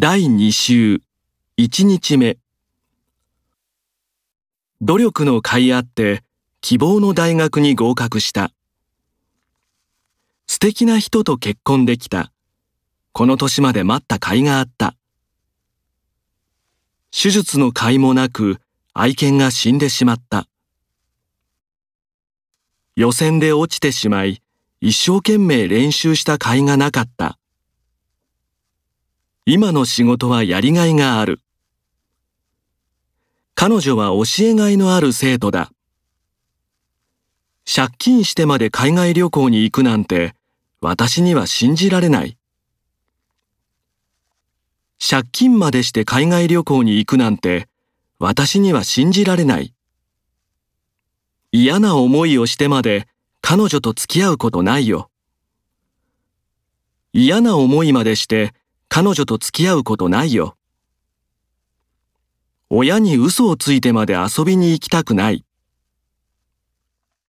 第2週。1日目。努力の甲斐あって希望の大学に合格した。素敵な人と結婚できた。この年まで待った甲斐があった。手術の甲斐もなく愛犬が死んでしまった。予選で落ちてしまい一生懸命練習した甲斐がなかった。今の仕事はやりがいがある。彼女は教えがいのある生徒だ。借金してまで海外旅行に行くなんて私には信じられない。借金までして海外旅行に行くなんて私には信じられない。嫌な思いをしてまで彼女と付き合うことないよ。嫌な思いまでして彼女と付き合うことないよ。親に嘘をついてまで遊びに行きたくない。